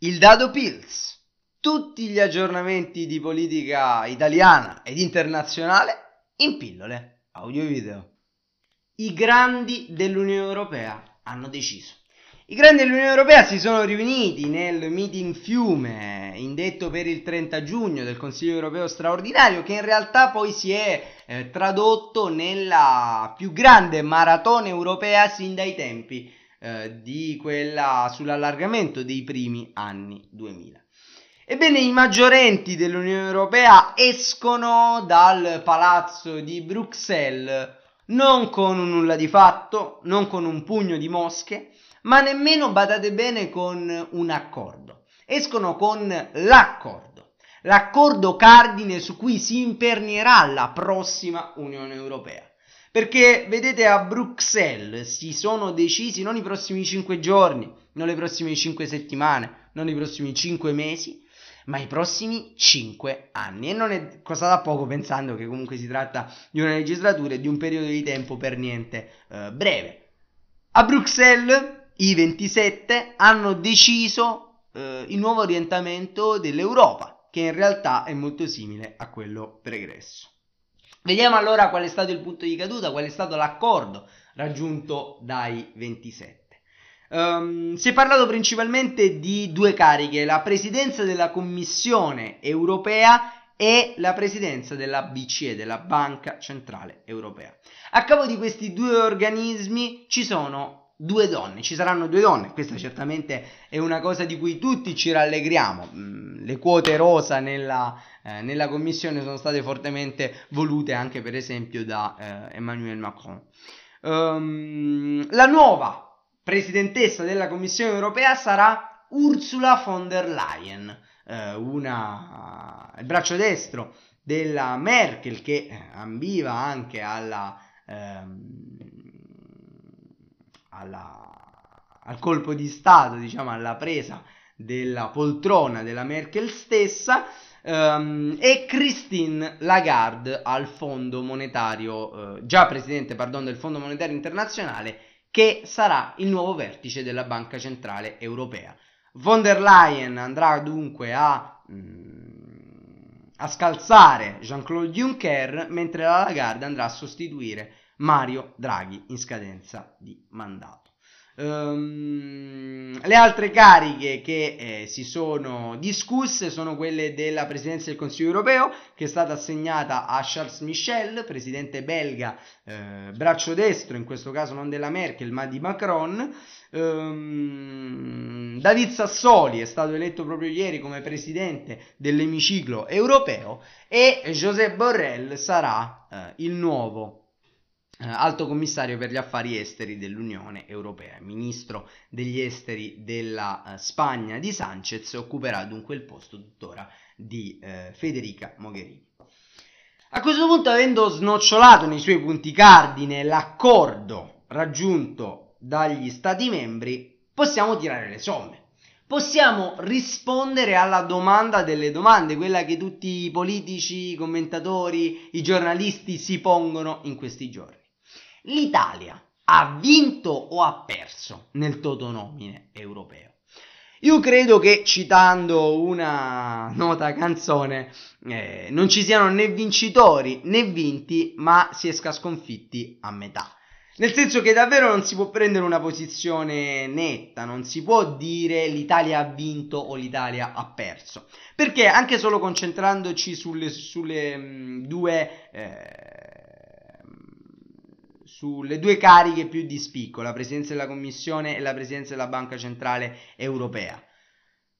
Il Dado Pills. Tutti gli aggiornamenti di politica italiana ed internazionale in pillole audio e video. I grandi dell'Unione Europea hanno deciso. I grandi dell'Unione Europea si sono riuniti nel meeting fiume indetto per il 30 giugno del Consiglio europeo straordinario che in realtà poi si è eh, tradotto nella più grande maratona europea sin dai tempi eh, di quella sull'allargamento dei primi anni 2000. Ebbene, i maggiorenti dell'Unione Europea escono dal palazzo di Bruxelles non con un nulla di fatto, non con un pugno di mosche, ma nemmeno, badate bene, con un accordo. Escono con l'accordo, l'accordo cardine su cui si impernierà la prossima Unione Europea. Perché vedete a Bruxelles si sono decisi non i prossimi 5 giorni, non le prossime 5 settimane, non i prossimi 5 mesi, ma i prossimi 5 anni. E non è cosa da poco pensando che comunque si tratta di una legislatura e di un periodo di tempo per niente eh, breve. A Bruxelles i 27 hanno deciso eh, il nuovo orientamento dell'Europa, che in realtà è molto simile a quello pregresso. Vediamo allora qual è stato il punto di caduta, qual è stato l'accordo raggiunto dai 27. Um, ehm, si è parlato principalmente di due cariche, la presidenza della Commissione europea e la presidenza della BCE, della Banca Centrale Europea. A capo di questi due organismi ci sono due donne, ci saranno due donne, questa certamente è una cosa di cui tutti ci rallegriamo, mm, le quote rosa nella, eh, nella commissione sono state fortemente volute anche per esempio da eh, Emmanuel Macron. Um, la nuova presidentessa della Commissione europea sarà Ursula von der Leyen, eh, una, il braccio destro della Merkel che eh, ambiva anche alla... Ehm, alla, al colpo di Stato, diciamo alla presa della poltrona della Merkel stessa, um, e Christine Lagarde al Fondo Monetario, uh, già presidente pardon, del Fondo Monetario Internazionale, che sarà il nuovo vertice della Banca Centrale Europea. Von der Leyen andrà dunque a, mm, a scalzare Jean-Claude Juncker, mentre la Lagarde andrà a sostituire Mario Draghi in scadenza di mandato. Um, le altre cariche che eh, si sono discusse sono quelle della presidenza del Consiglio europeo, che è stata assegnata a Charles Michel, presidente belga, eh, braccio destro, in questo caso non della Merkel ma di Macron. Um, David Sassoli è stato eletto proprio ieri come presidente dell'emiciclo europeo e José Borrell sarà eh, il nuovo eh, alto commissario per gli affari esteri dell'Unione Europea, ministro degli esteri della eh, Spagna di Sanchez, occuperà dunque il posto tuttora di eh, Federica Mogherini. A questo punto, avendo snocciolato nei suoi punti cardine l'accordo raggiunto dagli Stati membri, possiamo tirare le somme. Possiamo rispondere alla domanda delle domande, quella che tutti i politici, i commentatori, i giornalisti si pongono in questi giorni l'Italia ha vinto o ha perso nel totonomine europeo? Io credo che citando una nota canzone eh, non ci siano né vincitori né vinti, ma si esca sconfitti a metà. Nel senso che davvero non si può prendere una posizione netta, non si può dire l'Italia ha vinto o l'Italia ha perso. Perché anche solo concentrandoci sulle, sulle mh, due eh, sulle due cariche più di spicco, la presidenza della Commissione e la presidenza della Banca Centrale Europea.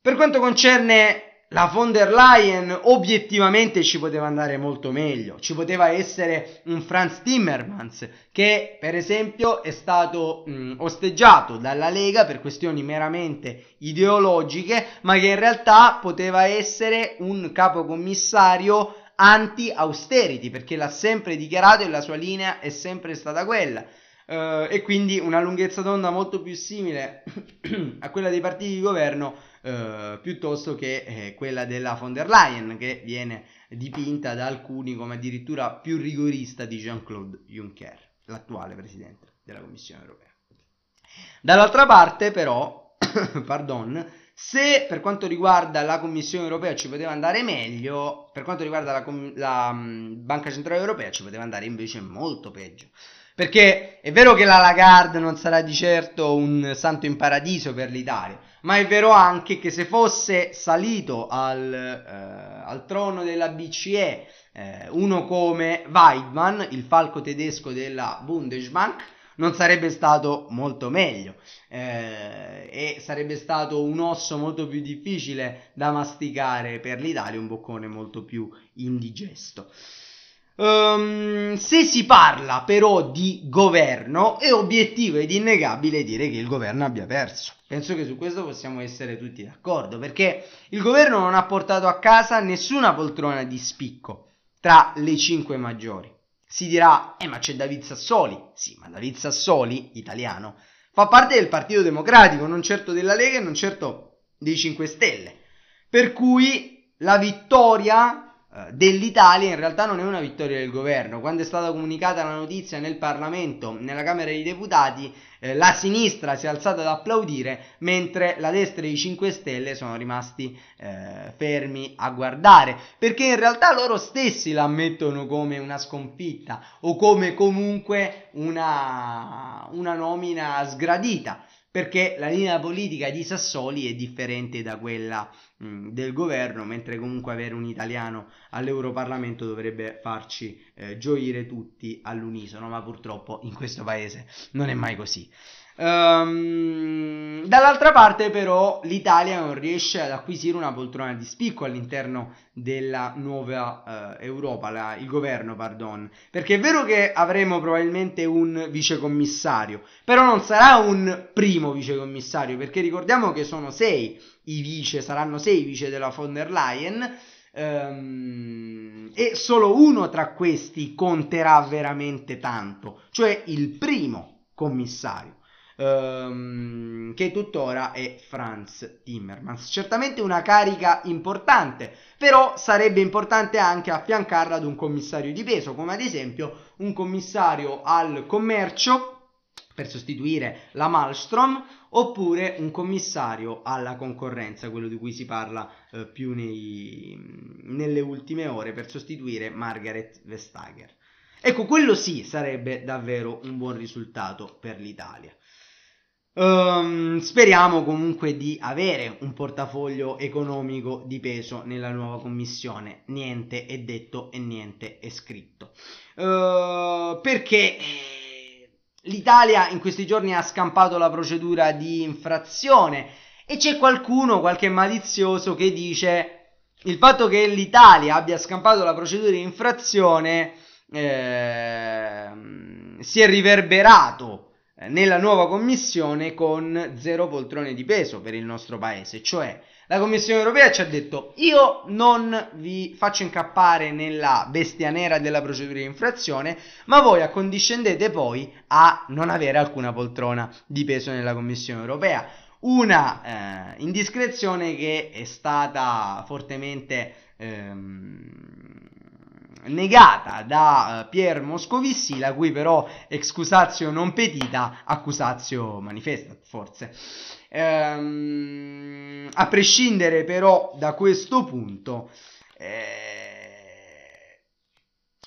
Per quanto concerne la von der Leyen, obiettivamente ci poteva andare molto meglio. Ci poteva essere un Franz Timmermans che, per esempio, è stato mh, osteggiato dalla Lega per questioni meramente ideologiche, ma che in realtà poteva essere un capocommissario anti-austerity perché l'ha sempre dichiarato e la sua linea è sempre stata quella. Uh, e quindi una lunghezza d'onda molto più simile a quella dei partiti di governo uh, piuttosto che eh, quella della von der Leyen che viene dipinta da alcuni come addirittura più rigorista di Jean-Claude Juncker, l'attuale presidente della Commissione europea. Dall'altra parte però, pardon, Se per quanto riguarda la Commissione europea ci poteva andare meglio, per quanto riguarda la, la mm, Banca Centrale Europea ci poteva andare invece molto peggio. Perché è vero che la Lagarde non sarà di certo un santo in paradiso per l'Italia, ma è vero anche che se fosse salito al, eh, al trono della BCE eh, uno come Weidmann, il falco tedesco della Bundesbank, non sarebbe stato molto meglio eh, e sarebbe stato un osso molto più difficile da masticare per l'Italia, un boccone molto più indigesto. Um, se si parla però di governo, è obiettivo ed innegabile dire che il governo abbia perso. Penso che su questo possiamo essere tutti d'accordo, perché il governo non ha portato a casa nessuna poltrona di spicco tra le cinque maggiori. Si dirà, eh ma c'è David Sassoli. Sì, ma David Sassoli, italiano, fa parte del Partito Democratico, non certo della Lega e non certo dei 5 Stelle. Per cui la vittoria dell'Italia in realtà non è una vittoria del governo. Quando è stata comunicata la notizia nel Parlamento, nella Camera dei Deputati, eh, la sinistra si è alzata ad applaudire, mentre la destra e i 5 Stelle sono rimasti eh, fermi a guardare, perché in realtà loro stessi la ammettono come una sconfitta o come comunque una, una nomina sgradita perché la linea politica di Sassoli è differente da quella mh, del governo, mentre comunque avere un italiano all'Europarlamento dovrebbe farci eh, gioire tutti all'unisono, ma purtroppo in questo paese non è mai così. Um, dall'altra parte però l'Italia non riesce ad acquisire una poltrona di spicco all'interno della nuova uh, Europa, la, il governo, pardon, perché è vero che avremo probabilmente un vicecommissario, però non sarà un primo vicecommissario, perché ricordiamo che sono sei i vice, saranno sei i vice della von der Leyen. Um, e solo uno tra questi conterà veramente tanto, cioè il primo commissario ehm, che tuttora è Franz Timmermans. Certamente una carica importante, però sarebbe importante anche affiancarla ad un commissario di peso, come ad esempio un commissario al commercio per sostituire la Malmstrom oppure un commissario alla concorrenza, quello di cui si parla eh, più nei, nelle ultime ore per sostituire Margaret Vestager. Ecco, quello sì sarebbe davvero un buon risultato per l'Italia. Um, speriamo comunque di avere un portafoglio economico di peso nella nuova commissione. Niente è detto e niente è scritto. Uh, perché eh, l'Italia in questi giorni ha scampato la procedura di infrazione e c'è qualcuno, qualche malizioso, che dice il fatto che l'Italia abbia scampato la procedura di infrazione eh, si è riverberato nella nuova commissione con zero poltrone di peso per il nostro paese, cioè la Commissione europea ci ha detto io non vi faccio incappare nella bestia nera della procedura di infrazione, ma voi accondiscendete poi a non avere alcuna poltrona di peso nella Commissione europea. Una eh, indiscrezione che è stata fortemente ehm, negata da uh, Pier Moscovici, la cui però excusatio non petita, accusatio manifesta, forse. Ehm, a prescindere però da questo punto, eh,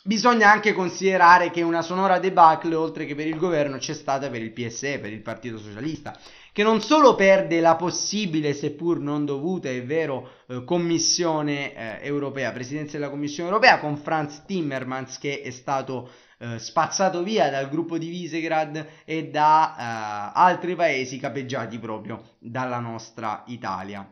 bisogna anche considerare che una sonora debacle, oltre che per il governo, c'è stata per il PSE, per il Partito Socialista che non solo perde la possibile, seppur non dovuta, è vero, eh, Commissione eh, europea, Presidenza della Commissione europea, con Franz Timmermans che è stato eh, spazzato via dal gruppo di Visegrad e da eh, altri paesi capeggiati proprio dalla nostra Italia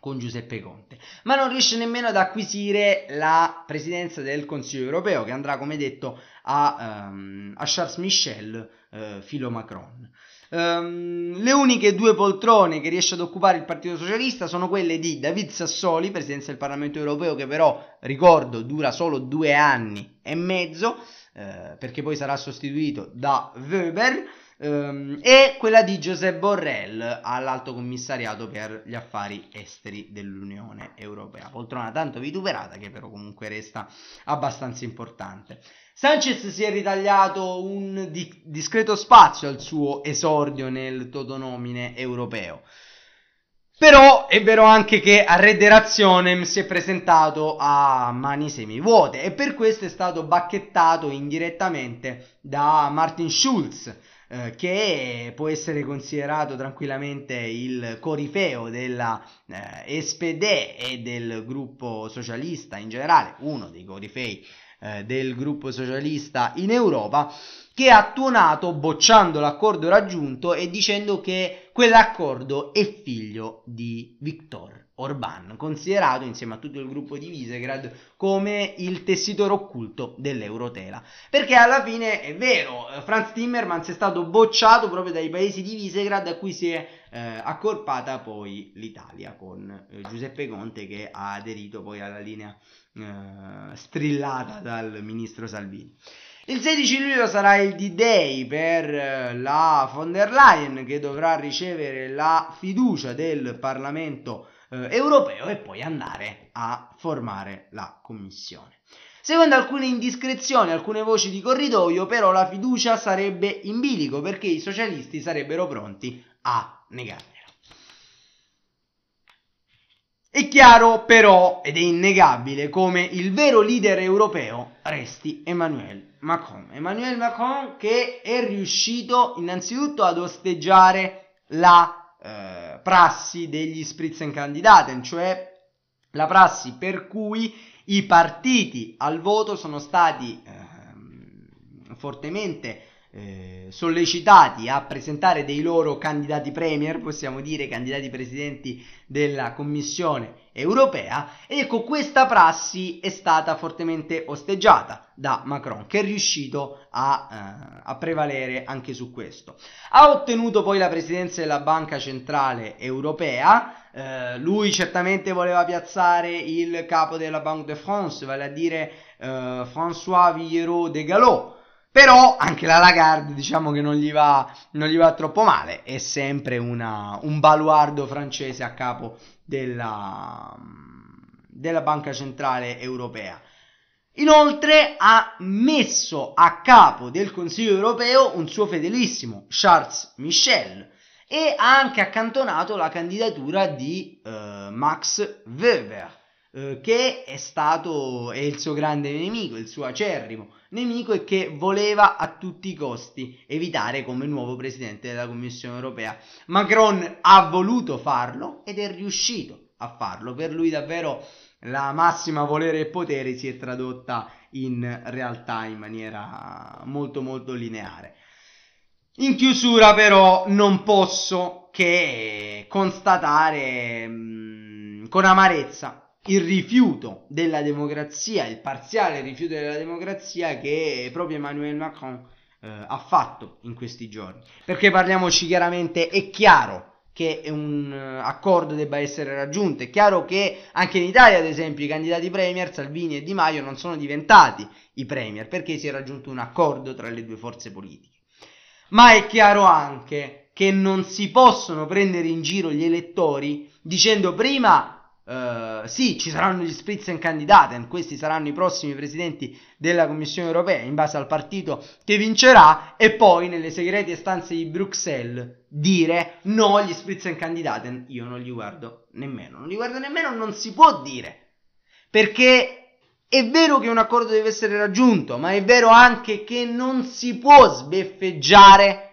con Giuseppe Conte, ma non riesce nemmeno ad acquisire la presidenza del Consiglio europeo che andrà, come detto, a, um, a Charles Michel, uh, filo Macron. Um, le uniche due poltrone che riesce ad occupare il Partito Socialista sono quelle di David Sassoli, presidenza del Parlamento europeo, che però, ricordo, dura solo due anni e mezzo, eh, perché poi sarà sostituito da Weber, ehm, e quella di Josep Borrell all'Alto Commissariato per gli Affari Esteri dell'Unione Europea. Poltrona tanto vituperata che però comunque resta abbastanza importante. Sanchez si è ritagliato un di- discreto spazio al suo esordio nel totonomine europeo. Però è vero anche che a Rederazione si è presentato a mani semivuote e per questo è stato bacchettato indirettamente da Martin Schulz, eh, che può essere considerato tranquillamente il corifeo della eh, SPD e del gruppo socialista in generale, uno dei corifei eh, del gruppo socialista in Europa, che ha tuonato bocciando l'accordo raggiunto e dicendo che quell'accordo è figlio di Viktor Orban, considerato insieme a tutto il gruppo di Visegrad come il tessitore occulto dell'Eurotela. Perché alla fine è vero, eh, Franz Timmermans è stato bocciato proprio dai paesi di Visegrad a cui si è eh, accorpata poi l'Italia con eh, Giuseppe Conte che ha aderito poi alla linea eh, strillata dal ministro Salvini. Il 16 luglio sarà il D-Day per eh, la von der Leyen che dovrà ricevere la fiducia del Parlamento eh, europeo e poi andare a formare la commissione. Secondo alcune indiscrezioni, alcune voci di corridoio, però la fiducia sarebbe in bilico perché i socialisti sarebbero pronti a negargliela. È chiaro però, ed è innegabile, come il vero leader europeo resti Emmanuel Macron. Emmanuel Macron che è riuscito innanzitutto ad osteggiare la eh, prassi degli Spitzenkandidaten, cioè la prassi per cui i partiti al voto sono stati eh, fortemente eh, sollecitati a presentare dei loro candidati premier, possiamo dire candidati presidenti della Commissione europea, ed ecco questa prassi è stata fortemente osteggiata da Macron, che è riuscito a, eh, a prevalere anche su questo. Ha ottenuto poi la presidenza della Banca Centrale Europea, eh, lui certamente voleva piazzare il capo della Banque de France, vale a dire eh, François Villeroy de Gallo, però anche la Lagarde diciamo che non gli va, non gli va troppo male, è sempre una, un baluardo francese a capo della, della Banca Centrale Europea. Inoltre ha messo a capo del Consiglio europeo un suo fedelissimo Charles Michel e ha anche accantonato la candidatura di uh, Max Weber, uh, che è stato è il suo grande nemico, il suo acerrimo nemico e che voleva a tutti i costi evitare come nuovo presidente della Commissione europea. Macron ha voluto farlo ed è riuscito a farlo. Per lui davvero la massima volere e potere si è tradotta in realtà in maniera molto molto lineare. In chiusura però non posso che constatare mh, mm, con amarezza il rifiuto della democrazia, il parziale rifiuto della democrazia che proprio Emmanuel Macron eh, ha fatto in questi giorni. Perché parliamoci chiaramente, è chiaro che un uh, accordo debba essere raggiunto. È chiaro che anche in Italia, ad esempio, i candidati premier, Salvini e Di Maio, non sono diventati i premier perché si è raggiunto un accordo tra le due forze politiche. Ma è chiaro anche che non si possono prendere in giro gli elettori dicendo prima Uh, sì, ci saranno gli Spitzenkandidaten, questi saranno i prossimi presidenti della Commissione europea in base al partito che vincerà e poi nelle segrete stanze di Bruxelles dire no gli Spitzenkandidaten, io non li guardo nemmeno, non li guardo nemmeno, non si può dire, perché è vero che un accordo deve essere raggiunto, ma è vero anche che non si può sbeffeggiare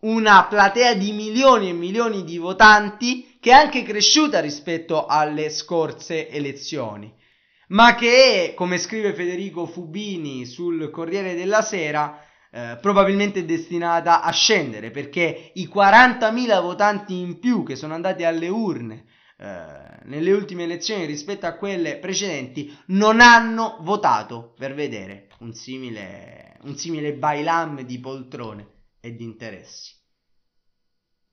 una platea di milioni e milioni di votanti che è anche cresciuta rispetto alle scorse elezioni, ma che, come scrive Federico Fubini sul Corriere della Sera, eh, probabilmente è destinata a scendere perché i 40.000 votanti in più che sono andati alle urne eh, nelle ultime elezioni rispetto a quelle precedenti non hanno votato per vedere un simile, un simile bailam di poltrone e di interessi.